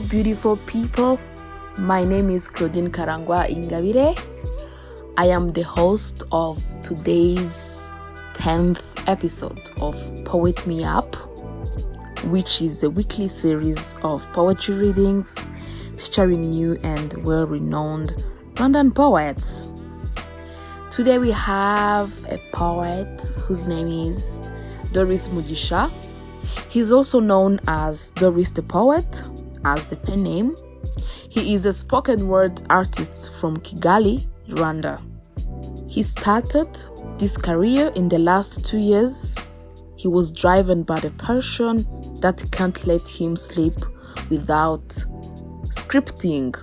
Beautiful people. My name is Claudine Karangwa Ingabire. I am the host of today's 10th episode of Poet Me Up, which is a weekly series of poetry readings featuring new and well renowned Rwandan poets. Today we have a poet whose name is Doris Mugisha. He's also known as Doris the Poet, as the pen name. He is a spoken word artist from Kigali, Rwanda. He started this career in the last two years. He was driven by the passion that can't let him sleep without scripting.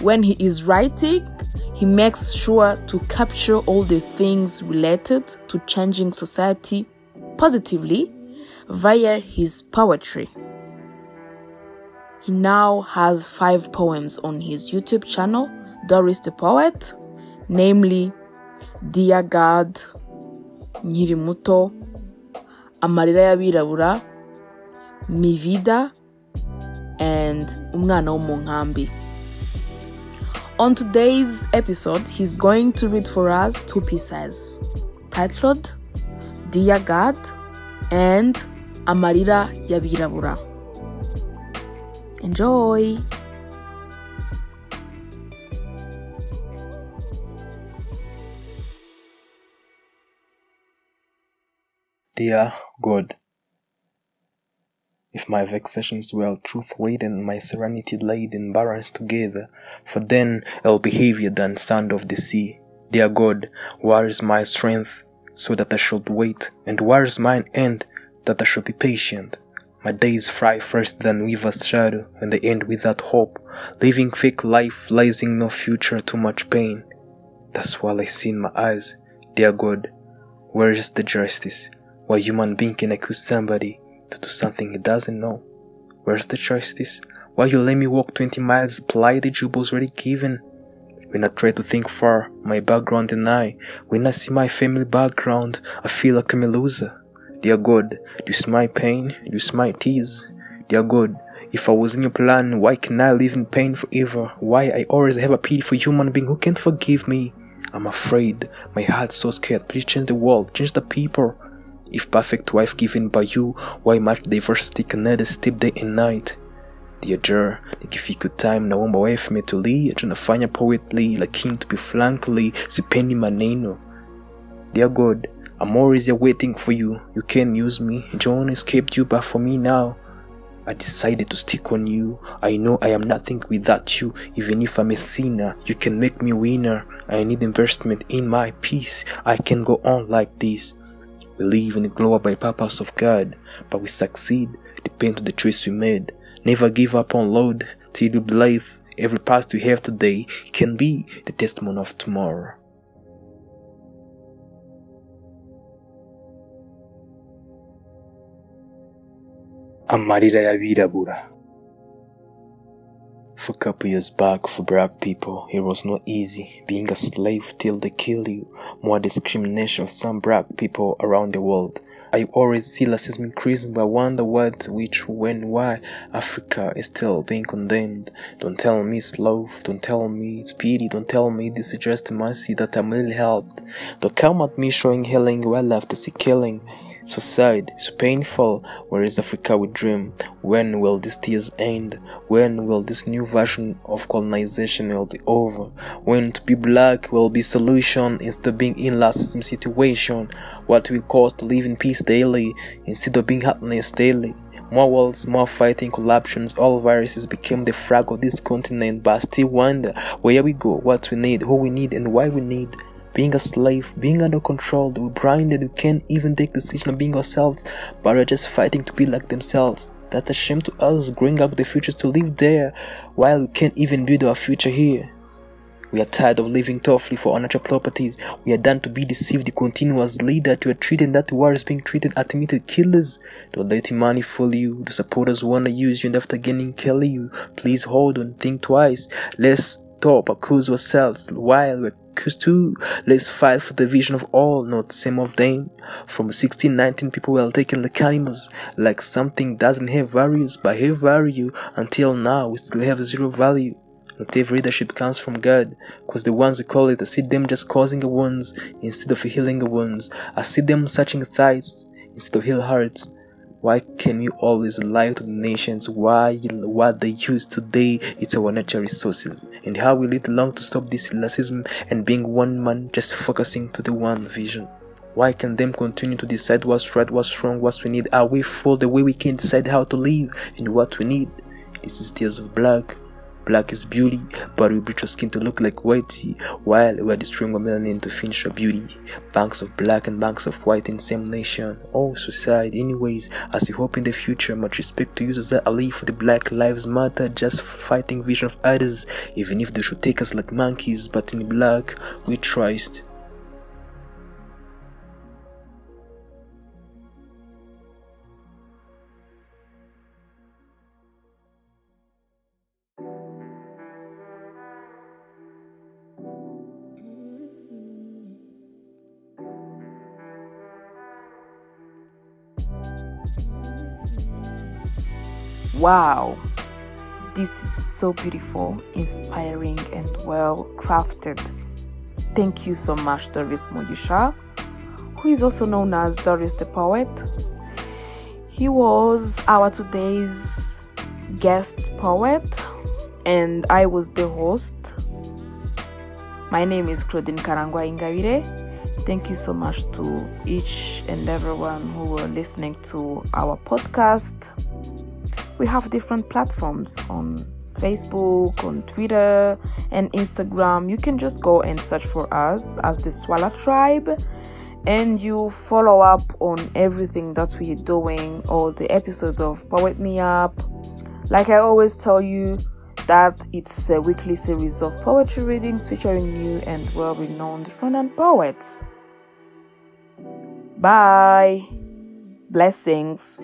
When he is writing, he makes sure to capture all the things related to changing society positively via his poetry. He now has five poems on his YouTube channel, Doris the Poet, namely Dear God, Nkiri Muto, Amarira y'Abirabura, Mi Vida, and Umwana wo mu Nkambi. On today's episode, he's going to read for us two pieces titled Dear God and Amarira y'Abirabura. Enjoy! Dear God, if my vexations were truth and my serenity laid in balance together, for then I'll be heavier than sand of the sea. Dear God, where is my strength, so that I should wait, and where is mine end, that I should be patient? My days fry first than weaver's shadow, and they end without hope, living fake life, lies-ing no future, too much pain. That's what I see in my eyes. Dear God, where is the justice? Why human being can accuse somebody to do something he doesn't know? Where's the justice? Why you let me walk 20 miles, apply the jewels already given? When I try to think far, my background and I, when I see my family background, I feel like I'm a loser. Dear God, you see my pain? You see my tears? Dear God, if I was in your plan, why can I live in pain forever? Why I always have a pity for human being who can't forgive me? I'm afraid, my heart's so scared. Please change the world, change the people. If perfect wife given by you, why much diversity another step day and night? Dear Jer, nikifika time naomba wife metulia, tunafanya poetry lakini to find a poet, I'm trying to be frankly sipendi maneno. Dear God, I'm always waiting for you. You can use me. John escaped you, but for me now, I decided to stick on you. I know I am nothing without you. Even if I'm a sinner, you can make me winner. I need investment in my peace. I can go on like this. We live in globe by purpose of God, but we succeed depend on the choice we made. Never give up on Lord till you believe every past you have today can be the testimony of tomorrow. Amarira y'abirabura For a couple years back, for black people, it was not easy being a slave till they kill you. More discrimination of some black people around the world. I always see racism increasing, but I wonder what, which, when, why Africa is still being condemned. Don't tell me it's love, don't tell me it's pity, don't tell me this is just mercy that I'm really helped. Don't come at me showing healing while after see killing. So sad, so painful. Where is Africa we dream? When will these tears end? When will this new version of colonization will be over? When to be black will be solution instead of being in racism situation? What will cost to live in peace daily instead of being happiness daily? More wars, more fighting, corruptions, all viruses became the flag of this continent, but I still wonder where we go, what we need, who we need, and why we need being a slave, being under control, we're blinded, we can't even take decision of being ourselves, but we're just fighting to be like themselves. That's a shame to us, growing up the futures to live there, while we can't even build our future here. We are tired of living toughly for our natural properties. We are done to be deceived continuously that we are treated that war is being treated admitted killers. Don't let money fool you. The supporters wanna use you and after getting kill you. Please hold on, think twice. Let's stop accuse ourselves while we're Cause too, let's fight for the vision of all, not some of them. From 1619, people were taking the animals like something doesn't have values, but have value. Until now, we still have zero value. Not every leadership comes from God, cause the ones who call it, I see them just causing wounds instead of healing wounds. I see them searching thighs instead of heal hearts. Why can we always lie to the nations? Why what they use today? It's our natural resources. And how will it long to stop this racism and being one man just focusing to the one vision? Why can them continue to decide what's right, what's wrong, what we need? Are we full the way we can decide how to live and what we need? This is tears of black. Black is beauty, but we bleach our skin to look like whitey, while we're destroying our melanin to finish our beauty. Banks of black and banks of white in same nation, all society. Anyways, as we hope in the future, much respect to users that live for the Black Lives Matter, just fighting vision of others, even if they should take us like monkeys, but in black, we trust. Wow, this is so beautiful, inspiring, and well crafted. Thank you so much, Doris Mugisha, who is also known as Doris the Poet. He was our today's guest poet, and I was the host. My name is Claudine Karangwa Ingabire. Thank you so much to each and everyone who were listening to our podcast we have different platforms on Facebook, on Twitter, and Instagram. You can just go and search for us as the Swala Tribe and you follow up on everything that we're doing or the episodes of Poet Me Up. Like I always tell you, that it's a weekly series of poetry readings featuring new and well renowned Rwandan poets. Bye. Blessings.